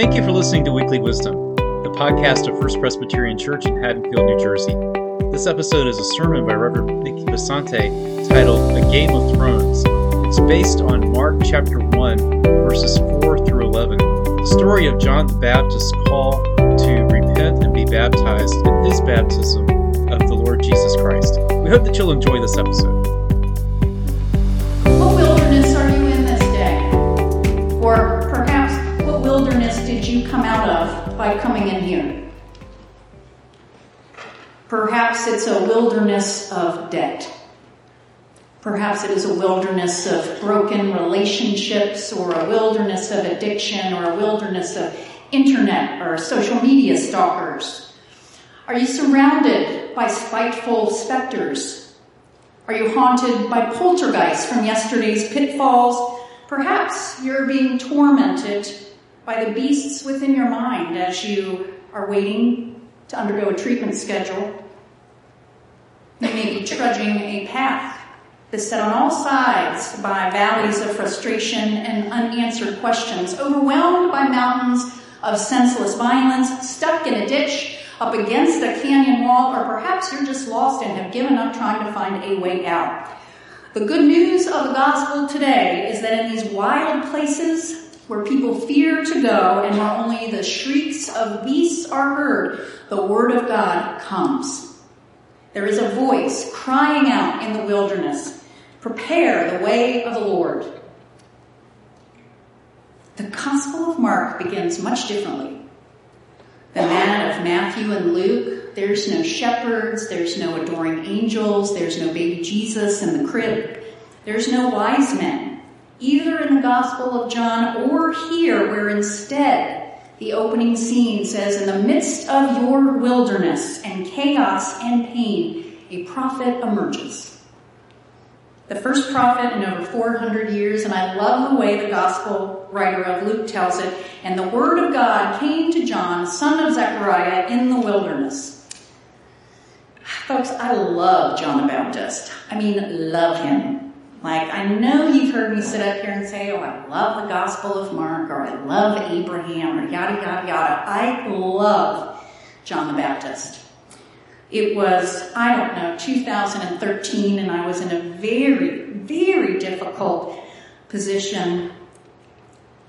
Thank you for listening to Weekly Wisdom, the podcast of First Presbyterian Church in Haddonfield, New Jersey. This episode is a sermon by Reverend Nikki Passante titled A Game of Thrones. It's based on Mark chapter 1, verses 4 through 11, the story of John the Baptist's call to repent and be baptized in his baptism of the Lord Jesus Christ. We hope that you'll enjoy this episode. Did you come out of by coming in here? Perhaps it's a wilderness of debt. Perhaps it is a wilderness of broken relationships or a wilderness of addiction or a wilderness of internet or social media stalkers. Are you surrounded by spiteful specters? Are you haunted by poltergeists from yesterday's pitfalls? Perhaps you're being tormented by the beasts within your mind as you are waiting to undergo a treatment schedule. You may be trudging a path beset on all sides by valleys of frustration and unanswered questions, overwhelmed by mountains of senseless violence, stuck in a ditch, up against a canyon wall, or perhaps you're just lost and have given up trying to find a way out. The good news of the gospel today is that in these wild places where people fear to go and where only the shrieks of beasts are heard, the word of God comes. There is a voice crying out in the wilderness, prepare the way of the Lord. The Gospel of Mark begins much differently. The man of Matthew and Luke, there's no shepherds, there's no adoring angels, there's no baby Jesus in the crib, there's no wise men, either in the Gospel of John or here, where instead the opening scene says, In the midst of your wilderness and chaos and pain, a prophet emerges the first prophet in over 400 years, and I love the way the gospel writer of Luke tells it. And the word of God came to John, son of Zechariah, in the wilderness. Folks, I love John the Baptist. I mean, love him. Like, I know you've heard me sit up here and say, oh, I love the Gospel of Mark, or I love Abraham, or yada, yada, yada. I love John the Baptist. It was, I don't know, 2013, and I was in a very, very difficult position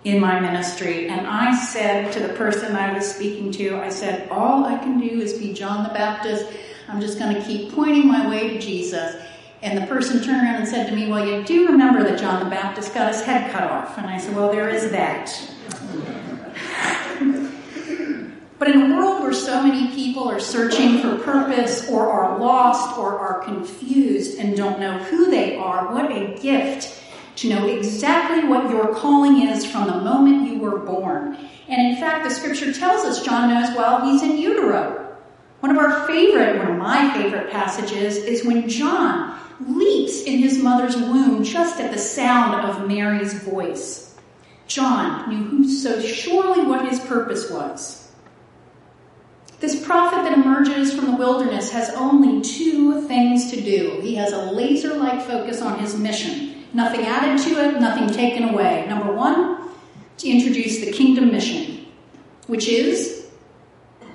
in my ministry. And I said to the person I was speaking to, I said, All I can do is be John the Baptist. I'm just going to keep pointing my way to Jesus. And the person turned around and said to me, Well, you do remember that John the Baptist got his head cut off. And I said, Well, there is that. But in a world where so many people are searching for purpose or are lost or are confused and don't know who they are, what a gift to know exactly what your calling is from the moment you were born. And in fact, the scripture tells us John knows while he's in utero. One of our favorite, one of my favorite passages is when John leaps in his mother's womb just at the sound of Mary's voice. John knew who so surely what his purpose was. This prophet that emerges from the wilderness has only two things to do. He has a laser like focus on his mission. Nothing added to it, nothing taken away. Number one, to introduce the kingdom mission, which is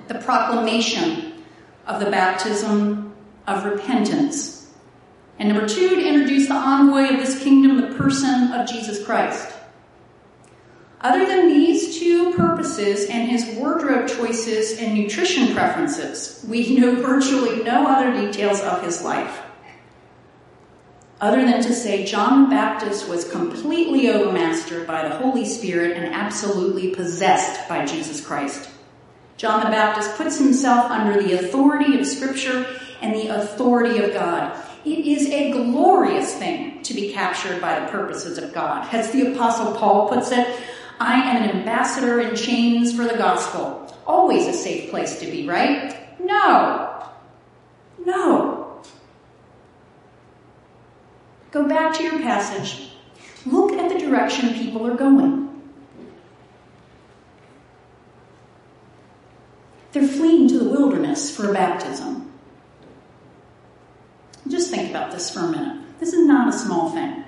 the proclamation of the baptism of repentance. And number two, to introduce the envoy of this kingdom, the person of Jesus Christ. Other than these two purposes and his wardrobe choices and nutrition preferences, we know virtually no other details of his life. Other than to say John the Baptist was completely overmastered by the Holy Spirit and absolutely possessed by Jesus Christ. John the Baptist puts himself under the authority of Scripture and the authority of God. It is a glorious thing to be captured by the purposes of God. As the Apostle Paul puts it, I am an ambassador in chains for the gospel. Always a safe place to be, right? No. No. Go back to your passage. Look at the direction people are going. They're fleeing to the wilderness for a baptism. Just think about this for a minute. This is not a small thing.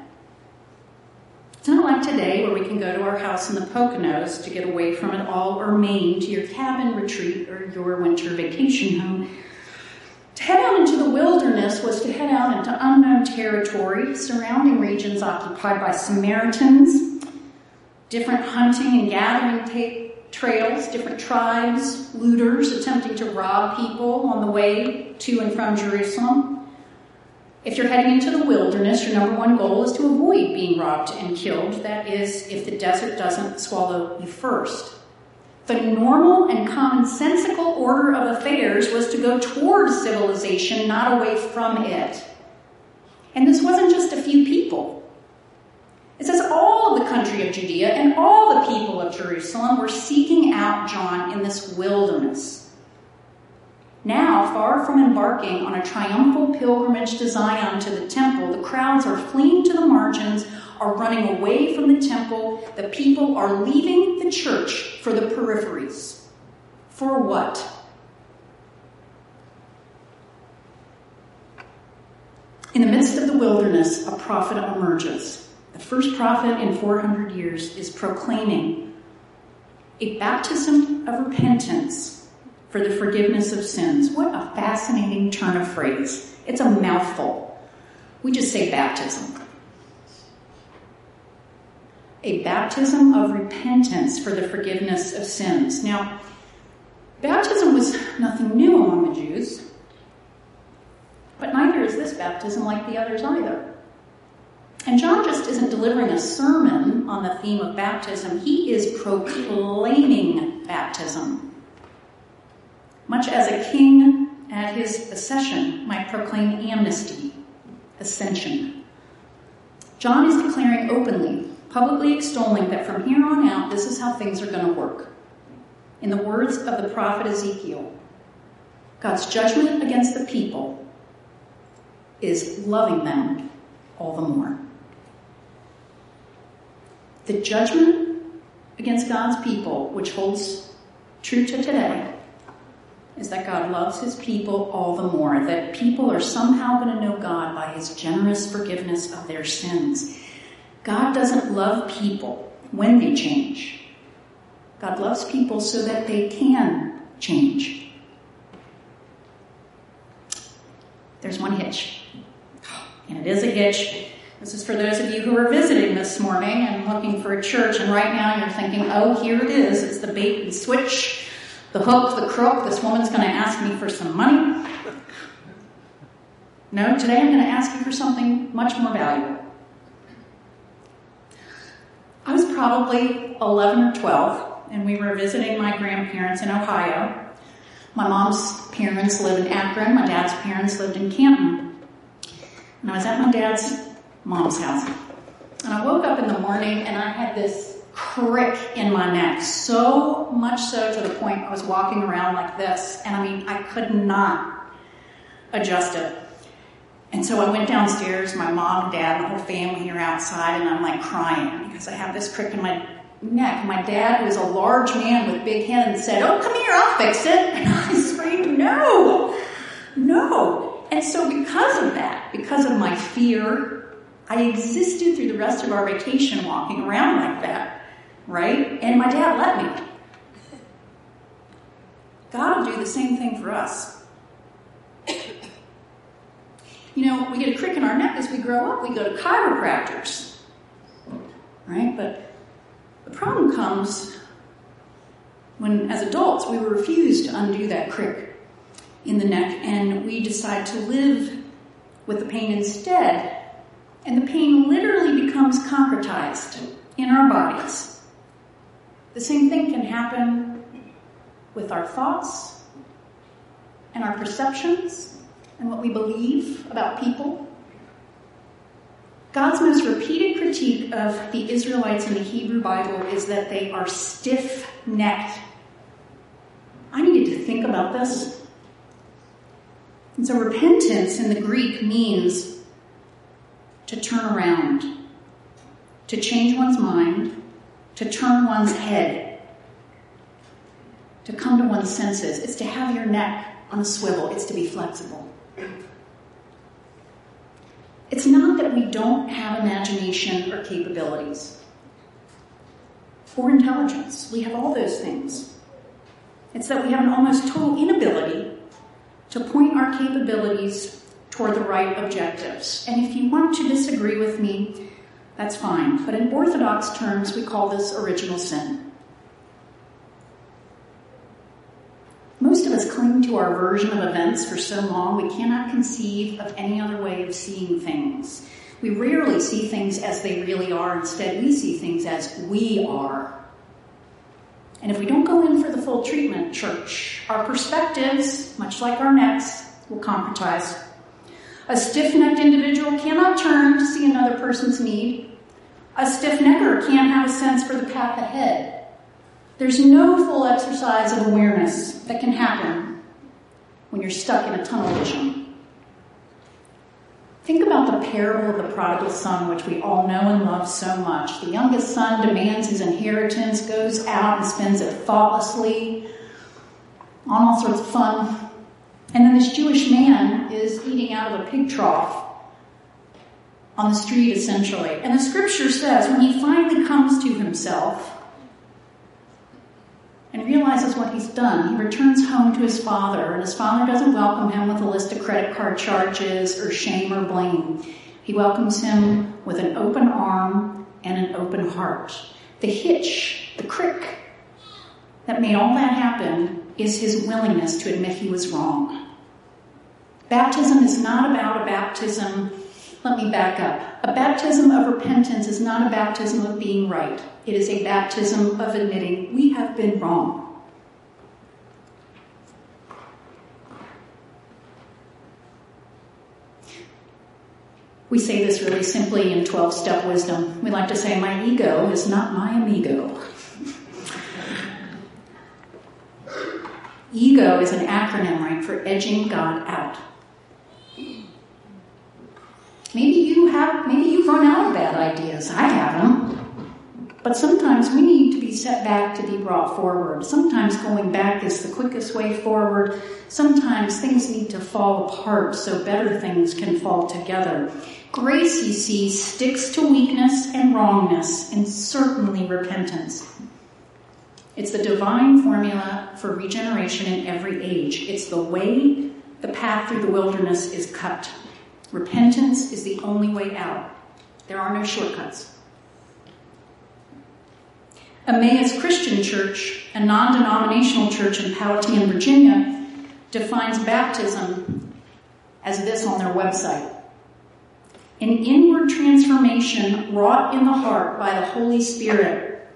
It's not like today, where we can go to our house in the Poconos to get away from it all, or Maine to your cabin retreat or your winter vacation home. To head out into the wilderness was to head out into unknown territory, surrounding regions occupied by Samaritans, different hunting and gathering ta- trails, different tribes, looters attempting to rob people on the way to and from Jerusalem. If you're heading into the wilderness, your number one goal is to avoid being robbed and killed. That is, if the desert doesn't swallow you first. The normal and commonsensical order of affairs was to go toward civilization, not away from it. And this wasn't just a few people. It says all the country of Judea and all the people of Jerusalem were seeking out John in this wilderness. Now, far from embarking on a triumphal pilgrimage to Zion to the temple, the crowds are fleeing to the margins, are running away from the temple. The people are leaving the church for the peripheries. For what? In the midst of the wilderness, a prophet emerges. The first prophet in 400 years is proclaiming a baptism of repentance for the forgiveness of sins. What a fascinating turn of phrase. It's a mouthful. We just say baptism. A baptism of repentance for the forgiveness of sins. Now, baptism was nothing new among the Jews, but neither is this baptism like the others either. And John just isn't delivering a sermon on the theme of baptism, he is proclaiming baptism much as a king at his accession might proclaim amnesty, ascension. John is declaring openly, publicly extolling that from here on out, this is how things are going to work. In the words of the prophet Ezekiel, God's judgment against the people is loving them all the more. The judgment against God's people, which holds true to today, is that God loves his people all the more, that people are somehow going to know God by his generous forgiveness of their sins. God doesn't love people when they change. God loves people so that they can change. There's one hitch, and it is a hitch. This is for those of you who are visiting this morning and looking for a church, and right now you're thinking, oh, here it is. It's the bait and switch the hook, the crook, this woman's going to ask me for some money. No, today I'm going to ask you for something much more valuable. I was probably 11 or 12, and we were visiting my grandparents in Ohio. My mom's parents lived in Akron, my dad's parents lived in Canton. And I was at my dad's mom's house. And I woke up in the morning and I had this crick in my neck, so much so to the point I was walking around like this, and I mean, I could not adjust it. And so I went downstairs, my mom, dad, and the whole family are outside, and I'm like crying because I have this crick in my neck. My dad, who is a large man with big hands, said, Oh, come here, I'll fix it. And I screamed, No, no. And so, because of that, because of my fear, I existed through the rest of our vacation walking around like that right? And my dad let me. God will do the same thing for us. You know, we get a crick in our neck as we grow up, we go to chiropractors, right? But the problem comes when, as adults, we refuse to undo that crick in the neck and we decide to live with the pain instead. And the pain literally becomes concretized in our bodies. The same thing can happen with our thoughts and our perceptions and what we believe about people. God's most repeated critique of the Israelites in the Hebrew Bible is that they are stiff necked. I needed to think about this. And so, repentance in the Greek means to turn around, to change one's mind, to turn one's head, to come to one's senses. It's to have your neck on a swivel, it's to be flexible. It's not that we don't have imagination or capabilities. or intelligence. We have all those things. It's that we have an almost total inability to point our capabilities toward the right objectives. And if you want to disagree with me, that's fine. But in Orthodox terms, we call this original sin. Most of us cling to our version of events for so long we cannot conceive of any other way of seeing things. We rarely see things as they really are. Instead, we see things as we are. And if we don't go in for the full treatment, church, our perspectives, much like our necks, will compromise. A stiff necked individual cannot turn to see another person's need. A stiff necker can't have a sense for the path ahead. There's no full exercise of awareness that can happen when you're stuck in a tunnel vision. Think about the parable of the prodigal son, which we all know and love so much. The youngest son demands his inheritance, goes out and spends it thoughtlessly on all sorts of fun. And then this Jewish man is eating out of a pig trough on the street, essentially. And the scripture says when he finally comes to himself, and realizes what he's done. He returns home to his father, and his father doesn't welcome him with a list of credit card charges or shame or blame. He welcomes him with an open arm and an open heart. The hitch, the crick that made all that happen is his willingness to admit he was wrong. Baptism is not about a baptism. Let me back up. A baptism of repentance is not a baptism of being right. It is a baptism of admitting we have been wrong. We say this really simply in 12 step wisdom. We like to say, My ego is not my amigo. ego is an acronym, right, for edging God out. Maybe you have, maybe you've run out of ideas. I have them. But sometimes we need to be set back to be brought forward. Sometimes going back is the quickest way forward. Sometimes things need to fall apart so better things can fall together. Grace, you see, sticks to weakness and wrongness and certainly repentance. It's the divine formula for regeneration in every age. It's the way the path through the wilderness is cut. Repentance is the only way out. There are no shortcuts. Emmaus Christian Church, a non denominational church in Powhatan, Virginia, defines baptism as this on their website an inward transformation wrought in the heart by the Holy Spirit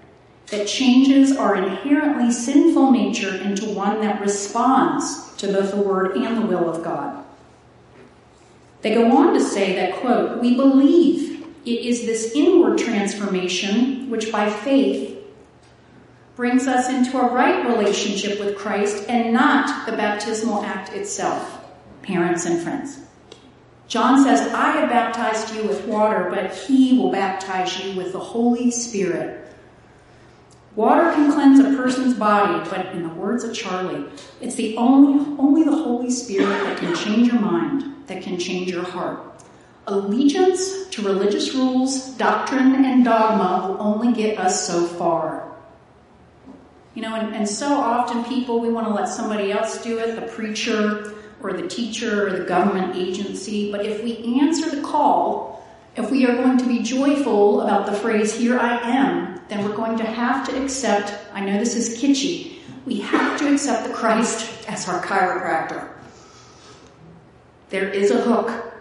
that changes our inherently sinful nature into one that responds to both the Word and the will of God. They go on to say that, quote, we believe it is this inward transformation which by faith brings us into a right relationship with Christ and not the baptismal act itself, parents and friends. John says, I have baptized you with water, but he will baptize you with the Holy Spirit. Water can cleanse a person's body, but in the words of Charlie, it's the only, only the Holy Spirit that can change your mind, that can change your heart. Allegiance to religious rules, doctrine, and dogma will only get us so far. You know, and, and so often people, we want to let somebody else do it, the preacher or the teacher or the government agency. But if we answer the call, if we are going to be joyful about the phrase, here I am, then we're going to have to accept, I know this is kitschy, we have to accept the Christ as our chiropractor. There is a hook.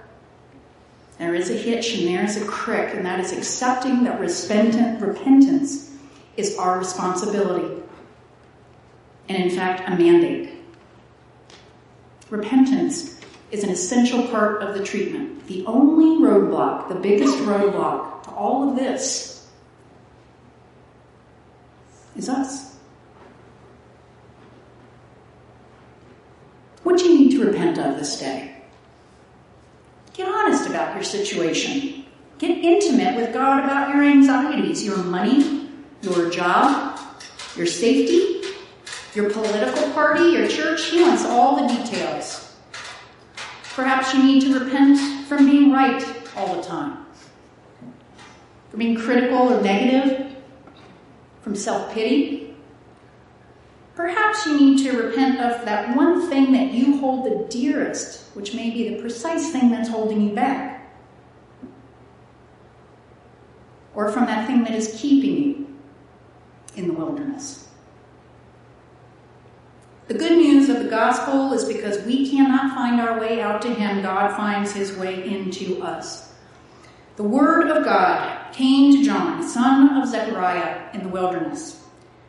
There is a hitch and there is a crick, and that is accepting that repentance is our responsibility and in fact a mandate. Repentance is an essential part of the treatment. The only roadblock, the biggest roadblock to all of this is us. What do you need to repent of this day? Get honest about your situation. Get intimate with God about your anxieties, your money, your job, your safety, your political party, your church, he wants all the details. Perhaps you need to repent from being right all the time, from being critical or negative, from self pity. Perhaps you need to repent of that one thing that you hold the dearest, which may be the precise thing that's holding you back. Or from that thing that is keeping you in the wilderness. The good news of the gospel is because we cannot find our way out to Him, God finds His way into us. The Word of God came to John, son of Zechariah, in the wilderness.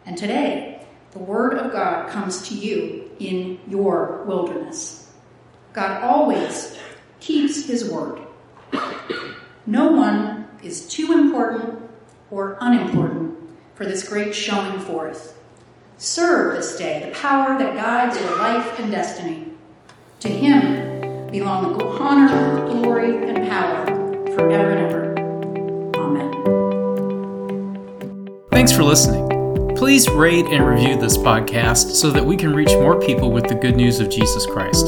And today, the Word of God comes to you in your wilderness. God always keeps His Word. No one is too important or unimportant for this great showing forth. Serve this day the power that guides your life and destiny. To him belong the honor, glory, and power forever and ever. Amen. Thanks for listening. Please rate and review this podcast so that we can reach more people with the good news of Jesus Christ.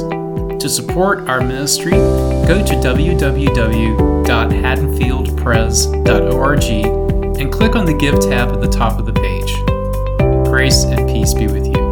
To support our ministry, go to www.haddonfieldpres.org and click on the Give tab at the top of the page. Grace and peace be with you.